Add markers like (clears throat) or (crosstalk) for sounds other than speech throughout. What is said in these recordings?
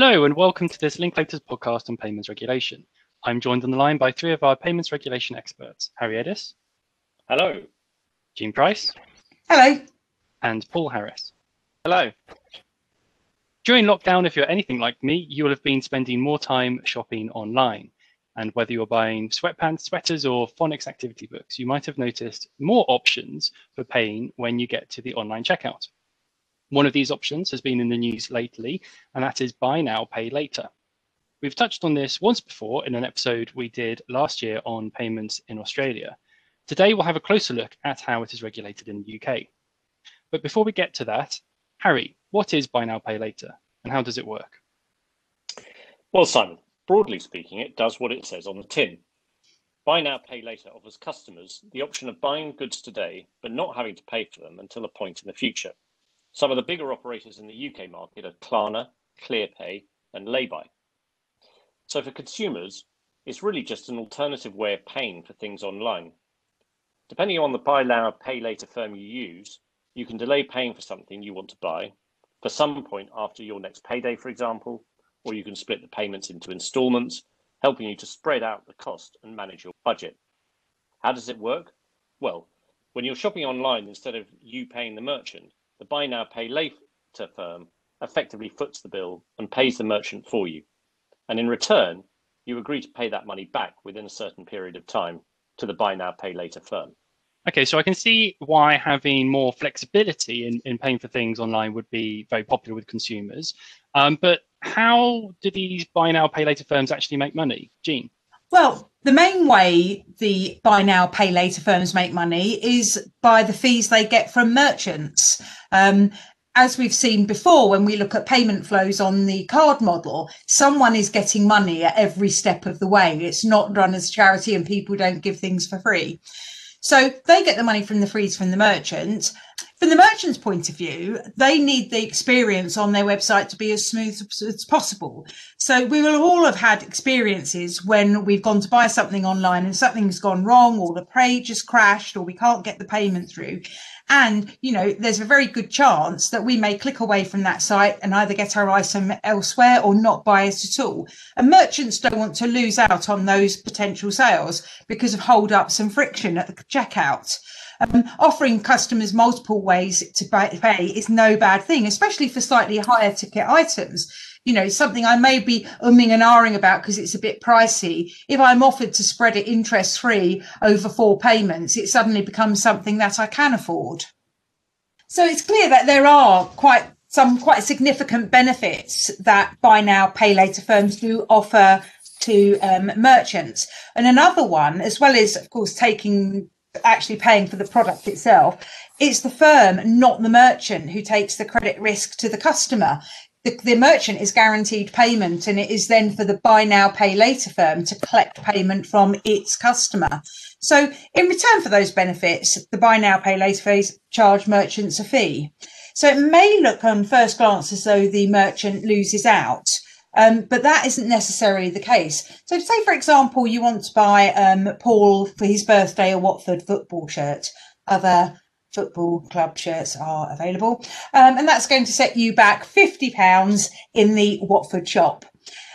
Hello and welcome to this Linklaters podcast on payments regulation. I'm joined on the line by three of our payments regulation experts, Harry Eddis. Hello. Jean Price. Hello. And Paul Harris. Hello. During lockdown, if you're anything like me, you will have been spending more time shopping online. And whether you're buying sweatpants, sweaters, or phonics activity books, you might have noticed more options for paying when you get to the online checkout. One of these options has been in the news lately, and that is buy now, pay later. We've touched on this once before in an episode we did last year on payments in Australia. Today, we'll have a closer look at how it is regulated in the UK. But before we get to that, Harry, what is buy now, pay later, and how does it work? Well, Simon, Broadly speaking, it does what it says on the tin. Buy now, pay later offers customers the option of buying goods today, but not having to pay for them until a point in the future. Some of the bigger operators in the UK market are Klarna, ClearPay, and Laybuy. So for consumers, it's really just an alternative way of paying for things online. Depending on the buy now, pay later firm you use, you can delay paying for something you want to buy for some point after your next payday, for example, or you can split the payments into installments, helping you to spread out the cost and manage your budget. How does it work? Well, when you're shopping online, instead of you paying the merchant, the buy now, pay later firm effectively foots the bill and pays the merchant for you. And in return, you agree to pay that money back within a certain period of time to the buy now, pay later firm. Okay, so I can see why having more flexibility in, in paying for things online would be very popular with consumers. Um, but how do these buy now, pay later firms actually make money? Jean? Well, the main way the buy now, pay later firms make money is by the fees they get from merchants. Um, as we've seen before, when we look at payment flows on the card model, someone is getting money at every step of the way. It's not run as charity and people don't give things for free. So they get the money from the fees from the merchant. From the merchant's point of view, they need the experience on their website to be as smooth as possible. So we will all have had experiences when we've gone to buy something online and something's gone wrong or the page has crashed or we can't get the payment through. And, you know, there's a very good chance that we may click away from that site and either get our item elsewhere or not buy it at all. And merchants don't want to lose out on those potential sales because of hold ups and friction at the checkout. Um, offering customers multiple ways to pay is no bad thing, especially for slightly higher ticket items you know, something I may be umming and ahhing about because it's a bit pricey. If I'm offered to spread it interest free over four payments, it suddenly becomes something that I can afford. So it's clear that there are quite some quite significant benefits that buy now, pay later firms do offer to um, merchants. And another one, as well as, of course, taking actually paying for the product itself, it's the firm, not the merchant, who takes the credit risk to the customer. The, the merchant is guaranteed payment and it is then for the buy now pay later firm to collect payment from its customer. So in return for those benefits the buy now pay later phase charge merchants a fee. So it may look on first glance as though the merchant loses out um, but that isn't necessarily the case. So, say for example, you want to buy um, Paul for his birthday a Watford football shirt. Other football club shirts are available. Um, and that's going to set you back £50 in the Watford shop.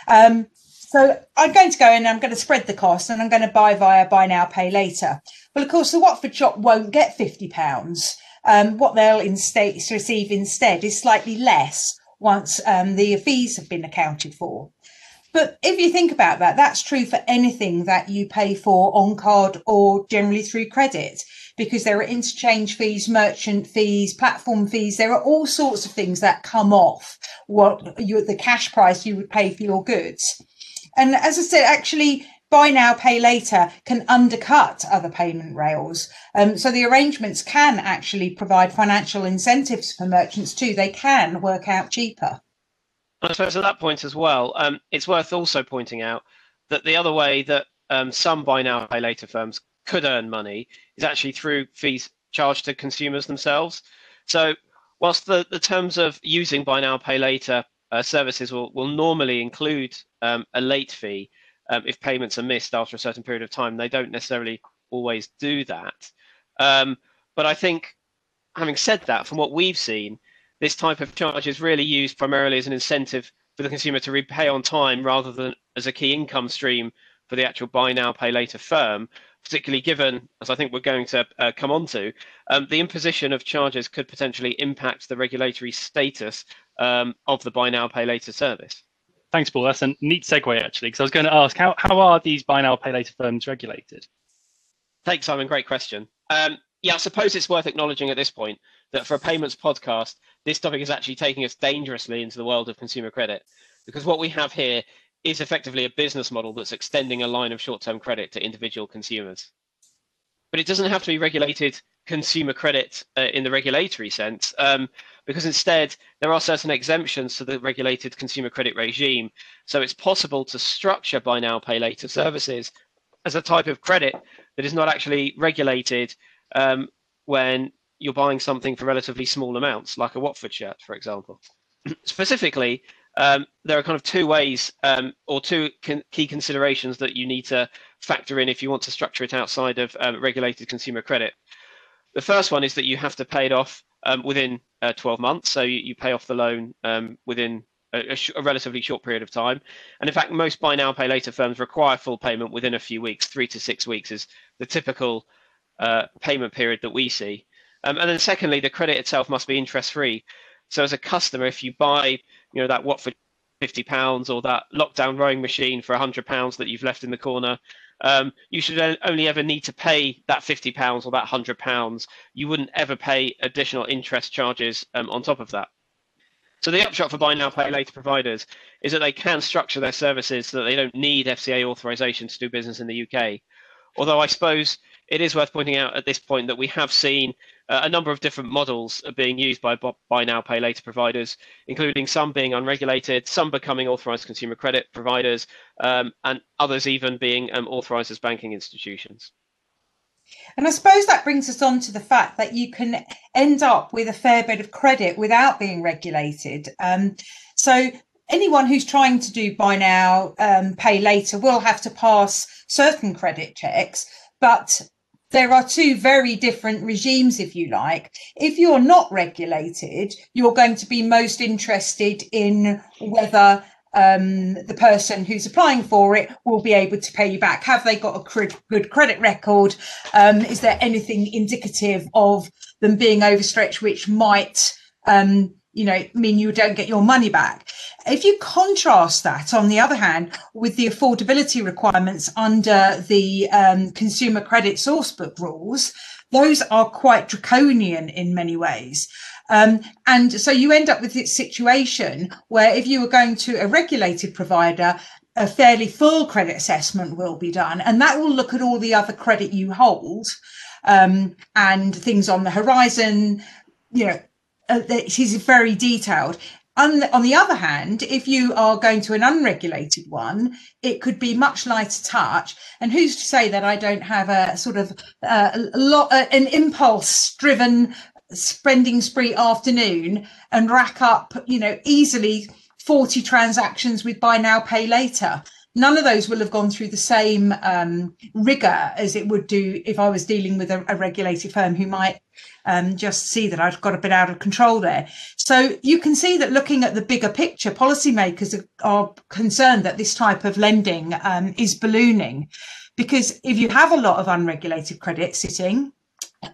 Um, so I'm going to go in and I'm going to spread the cost and I'm going to buy via buy now, pay later. Well, of course, the Watford shop won't get £50. Um, what they'll instead receive instead is slightly less once um, the fees have been accounted for. But if you think about that, that's true for anything that you pay for on card or generally through credit, because there are interchange fees, merchant fees, platform fees. There are all sorts of things that come off what you, the cash price you would pay for your goods. And as I said, actually, buy now, pay later can undercut other payment rails. Um, so the arrangements can actually provide financial incentives for merchants too. They can work out cheaper. I suppose at that point as well, um, it's worth also pointing out that the other way that um, some buy now pay later firms could earn money is actually through fees charged to consumers themselves. So whilst the, the terms of using buy now pay later uh, services will, will normally include um, a late fee um, if payments are missed after a certain period of time, they don't necessarily always do that. Um, but I think having said that, from what we've seen, this type of charge is really used primarily as an incentive for the consumer to repay on time rather than as a key income stream for the actual buy now, pay later firm, particularly given, as I think we're going to uh, come on to, um, the imposition of charges could potentially impact the regulatory status um, of the buy now, pay later service. Thanks, Paul. That's a neat segue, actually, because I was going to ask how, how are these buy now, pay later firms regulated? Thanks, Simon. Great question. Um, yeah, I suppose it's worth acknowledging at this point that for a payments podcast, this topic is actually taking us dangerously into the world of consumer credit because what we have here is effectively a business model that's extending a line of short-term credit to individual consumers. But it doesn't have to be regulated consumer credit uh, in the regulatory sense, um, because instead there are certain exemptions to the regulated consumer credit regime. So it's possible to structure buy now, pay later services as a type of credit that is not actually regulated um, when you're buying something for relatively small amounts, like a Watford shirt, for example. (clears throat) Specifically, um, there are kind of two ways um, or two con- key considerations that you need to factor in if you want to structure it outside of um, regulated consumer credit. The first one is that you have to pay it off um, within uh, 12 months. So you, you, pay off the loan um, within a, a, sh- a, relatively short period of time. And in fact, most buy now, pay later firms require full payment within a few weeks. Three to six weeks is the typical uh, payment period that we see. Um, and then secondly, the credit itself must be interest free. So as a customer, if you buy you know that Watford 50 pounds or that lockdown rowing machine for 100 pounds that you've left in the corner um, you should only ever need to pay that 50 pounds or that 100 pounds. You wouldn't ever pay additional interest charges um, on top of that. So the upshot for buy now pay later providers is that they can structure their services so that they don't need fca authorization to do business in the uk although i suppose it is worth pointing out at this point that we have seen uh, a number of different models being used by buy now, pay later providers, including some being unregulated, some becoming authorized consumer credit providers, um, and others even being um, authorized as banking institutions. And I suppose that brings us on to the fact that you can end up with a fair bit of credit without being regulated. Um, so anyone who's trying to do buy now, um, pay later will have to pass certain credit checks, but there are two very different regimes, if you like. If you're not regulated, you're going to be most interested in whether um, the person who's applying for it will be able to pay you back. Have they got a good credit record? Um, is there anything indicative of them being overstretched, which might um, you know, mean you don't get your money back. If you contrast that, on the other hand, with the affordability requirements under the um, consumer credit sourcebook rules, those are quite draconian in many ways. Um, and so you end up with this situation where if you were going to a regulated provider, a fairly full credit assessment will be done, and that will look at all the other credit you hold um, and things on the horizon, you know, uh, is very detailed. On, on the other hand, if you are going to an unregulated one, it could be much lighter touch. And who's to say that I don't have a sort of uh, a lot, uh, an impulse driven spending spree afternoon and rack up, you know, easily 40 transactions with buy now, pay later none of those will have gone through the same um, rigor as it would do if I was dealing with a, a regulated firm who might um, just see that I've got a bit out of control there. So you can see that looking at the bigger picture, policymakers are, are concerned that this type of lending um, is ballooning. Because if you have a lot of unregulated credit sitting,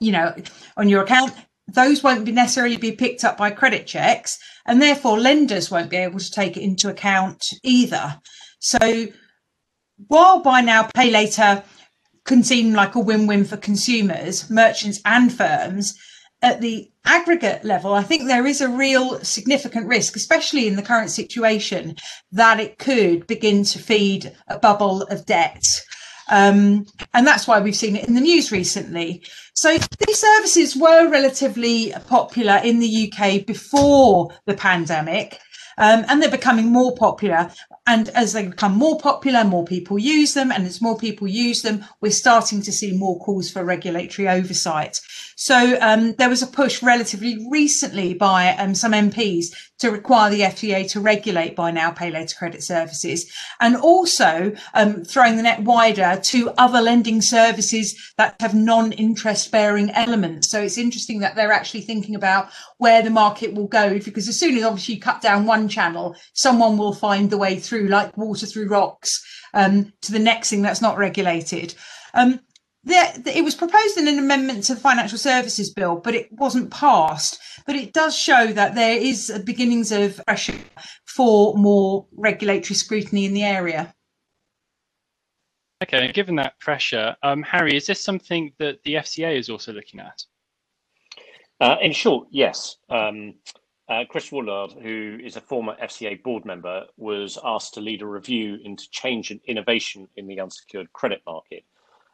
you know, on your account, those won't be necessarily be picked up by credit checks, and therefore lenders won't be able to take it into account either. So while buy now, pay later can seem like a win-win for consumers, merchants and firms, at the aggregate level, I think there is a real significant risk, especially in the current situation, that it could begin to feed a bubble of debt. Um, and that's why we've seen it in the news recently. So these services were relatively popular in the UK before the pandemic. Um, and they're becoming more popular. And as they become more popular, more people use them. And as more people use them, we're starting to see more calls for regulatory oversight. So um, there was a push relatively recently by um, some MPs to require the FCA to regulate buy now, pay later credit services, and also um, throwing the net wider to other lending services that have non-interest bearing elements. So it's interesting that they're actually thinking about where the market will go, because as soon as obviously you cut down one channel, someone will find the way through, like water through rocks, um, to the next thing that's not regulated. Um, there, it was proposed in an amendment to the Financial Services Bill, but it wasn't passed. But it does show that there is beginnings of pressure for more regulatory scrutiny in the area. Okay, given that pressure, um, Harry, is this something that the FCA is also looking at? Uh, in short, yes. Um, uh, Chris Woolard, who is a former FCA board member, was asked to lead a review into change and innovation in the unsecured credit market.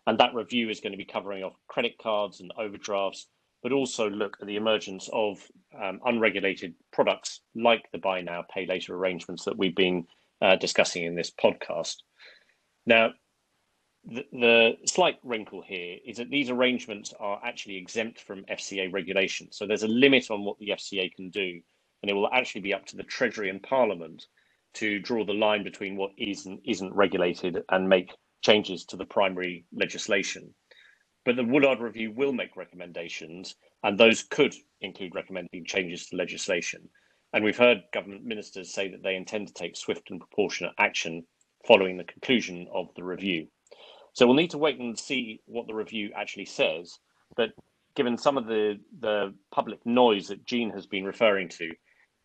And that review is going to be covering off credit cards and overdrafts, but also look at the emergence of um, unregulated products like the buy now, pay later arrangements that we've been uh, discussing in this podcast. Now, the, the, slight wrinkle here is that these arrangements are actually exempt from FCA regulation. So there's a limit on what the FCA can do, and it will actually be up to the Treasury and Parliament to draw the line between what is and isn't regulated and make changes to the primary legislation. But the Woolard Review will make recommendations, and those could include recommending changes to legislation. And we've heard government ministers say that they intend to take swift and proportionate action following the conclusion of the review. So we'll need to wait and see what the review actually says. But given some of the, the public noise that Jean has been referring to,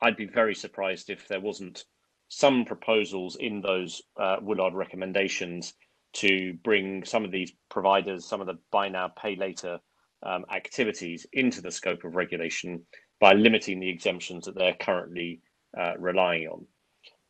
I'd be very surprised if there wasn't some proposals in those uh, Woolard recommendations to bring some of these providers, some of the buy now, pay later um, activities into the scope of regulation by limiting the exemptions that they're currently uh, relying on.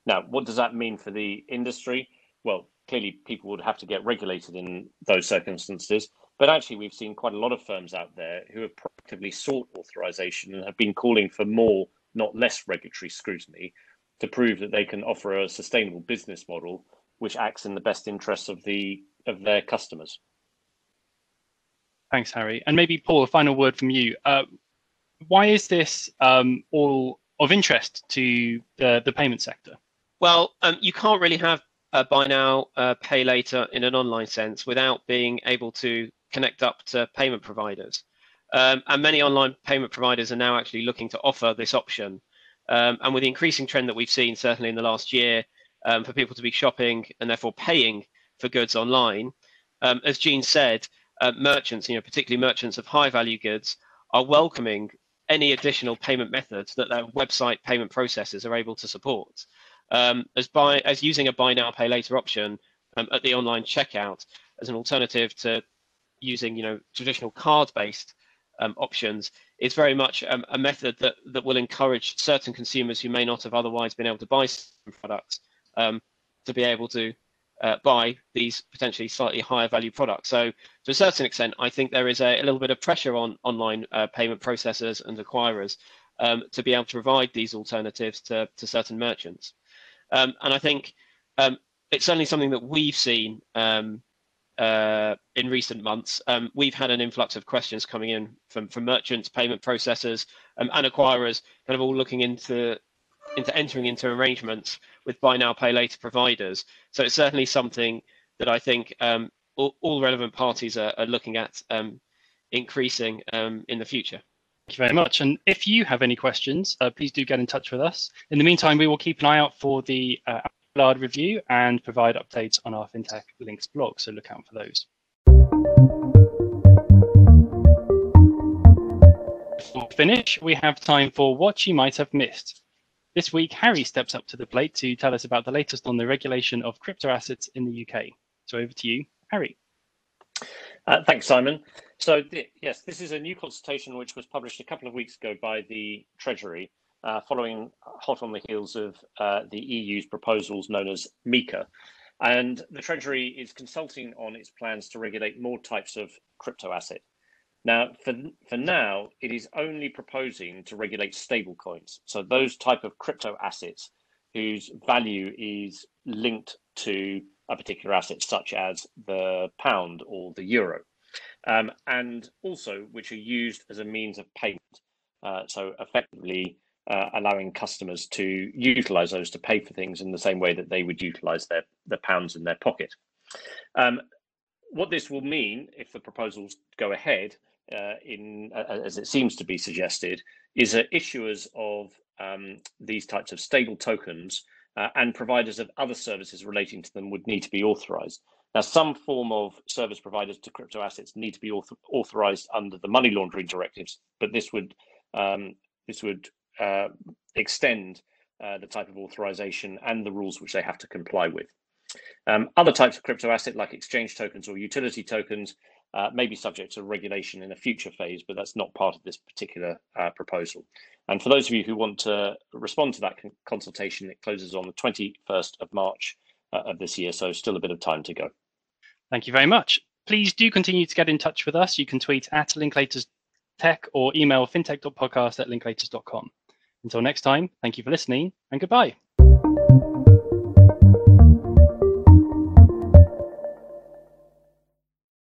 Now, what does that mean for the industry? Well, clearly people would have to get regulated in those circumstances, but actually we've seen quite a lot of firms out there who have proactively sought authorization and have been calling for more, not less regulatory scrutiny to prove that they can offer a sustainable business model which acts in the best interests of the of their customers. Thanks, Harry. And maybe Paul, a final word from you. Uh, why is this um, all of interest to the, the payment sector? Well, um, you can't really have a buy now, uh, pay later in an online sense without being able to connect up to payment providers. Um, and many online payment providers are now actually looking to offer this option. Um, and with the increasing trend that we've seen, certainly in the last year, um, for people to be shopping and therefore paying for goods online. Um, as Jean said, uh, merchants, you know, particularly merchants of high value goods, are welcoming any additional payment methods that their website payment processors are able to support. Um, as by as using a buy now pay later option um, at the online checkout as an alternative to using you know traditional card based um, options is very much um, a method that that will encourage certain consumers who may not have otherwise been able to buy some products um, to be able to uh, buy these potentially slightly higher value products. So to a certain extent, I think there is a, a little bit of pressure on online uh, payment processors and acquirers um, to be able to provide these alternatives to, to certain merchants. Um, and I think um, it's certainly something that we've seen um, uh, in recent months. Um, we've had an influx of questions coming in from, from merchants, payment processors, um, and acquirers, kind of all looking into into entering into arrangements with buy now pay later providers. So it's certainly something that I think um, all, all, relevant parties are, are looking at um, increasing um, in the future. Thank you very much. And if you have any questions, uh, please do get in touch with us. In the meantime, we will keep an eye out for the uh, review and provide updates on our FinTech Links blog. So look out for those. Before we finish, we have time for what you might have missed. This week, Harry steps up to the plate to tell us about the latest on the regulation of crypto assets in the UK. So over to you, Harry. Uh, thanks, Simon. So, th- yes, this is a new consultation which was published a couple of weeks ago by the Treasury, uh, following hot on the heels of uh, the EU's proposals known as MiCA. And the Treasury is consulting on its plans to regulate more types of crypto asset. Now, for, for now, it is only proposing to regulate stablecoins. So those type of crypto assets whose value is linked to a particular asset, such as the pound or the euro, um, and also which are used as a means of payment. Uh, so effectively, uh, allowing customers to utilize those to pay for things in the same way that they would utilize their, their pounds in their pocket. Um, what this will mean if the proposals go ahead, uh, in uh, as it seems to be suggested, is that issuers of um, these types of stable tokens uh, and providers of other services relating to them would need to be authorized. Now, some form of service providers to crypto assets need to be author authorized under the money laundering directives, but this would um, this would uh, extend uh, the type of authorization and the rules which they have to comply with. Um, other types of crypto asset like exchange tokens or utility tokens uh, may be subject to regulation in a future phase, but that's not part of this particular uh, proposal. And for those of you who want to respond to that con consultation, it closes on the 21st of March uh, of this year, so still a bit of time to go. Thank you very much. Please do continue to get in touch with us. You can tweet at Linklaters Tech or email fintech.podcast at linklaters.com. Until next time, thank you for listening and goodbye.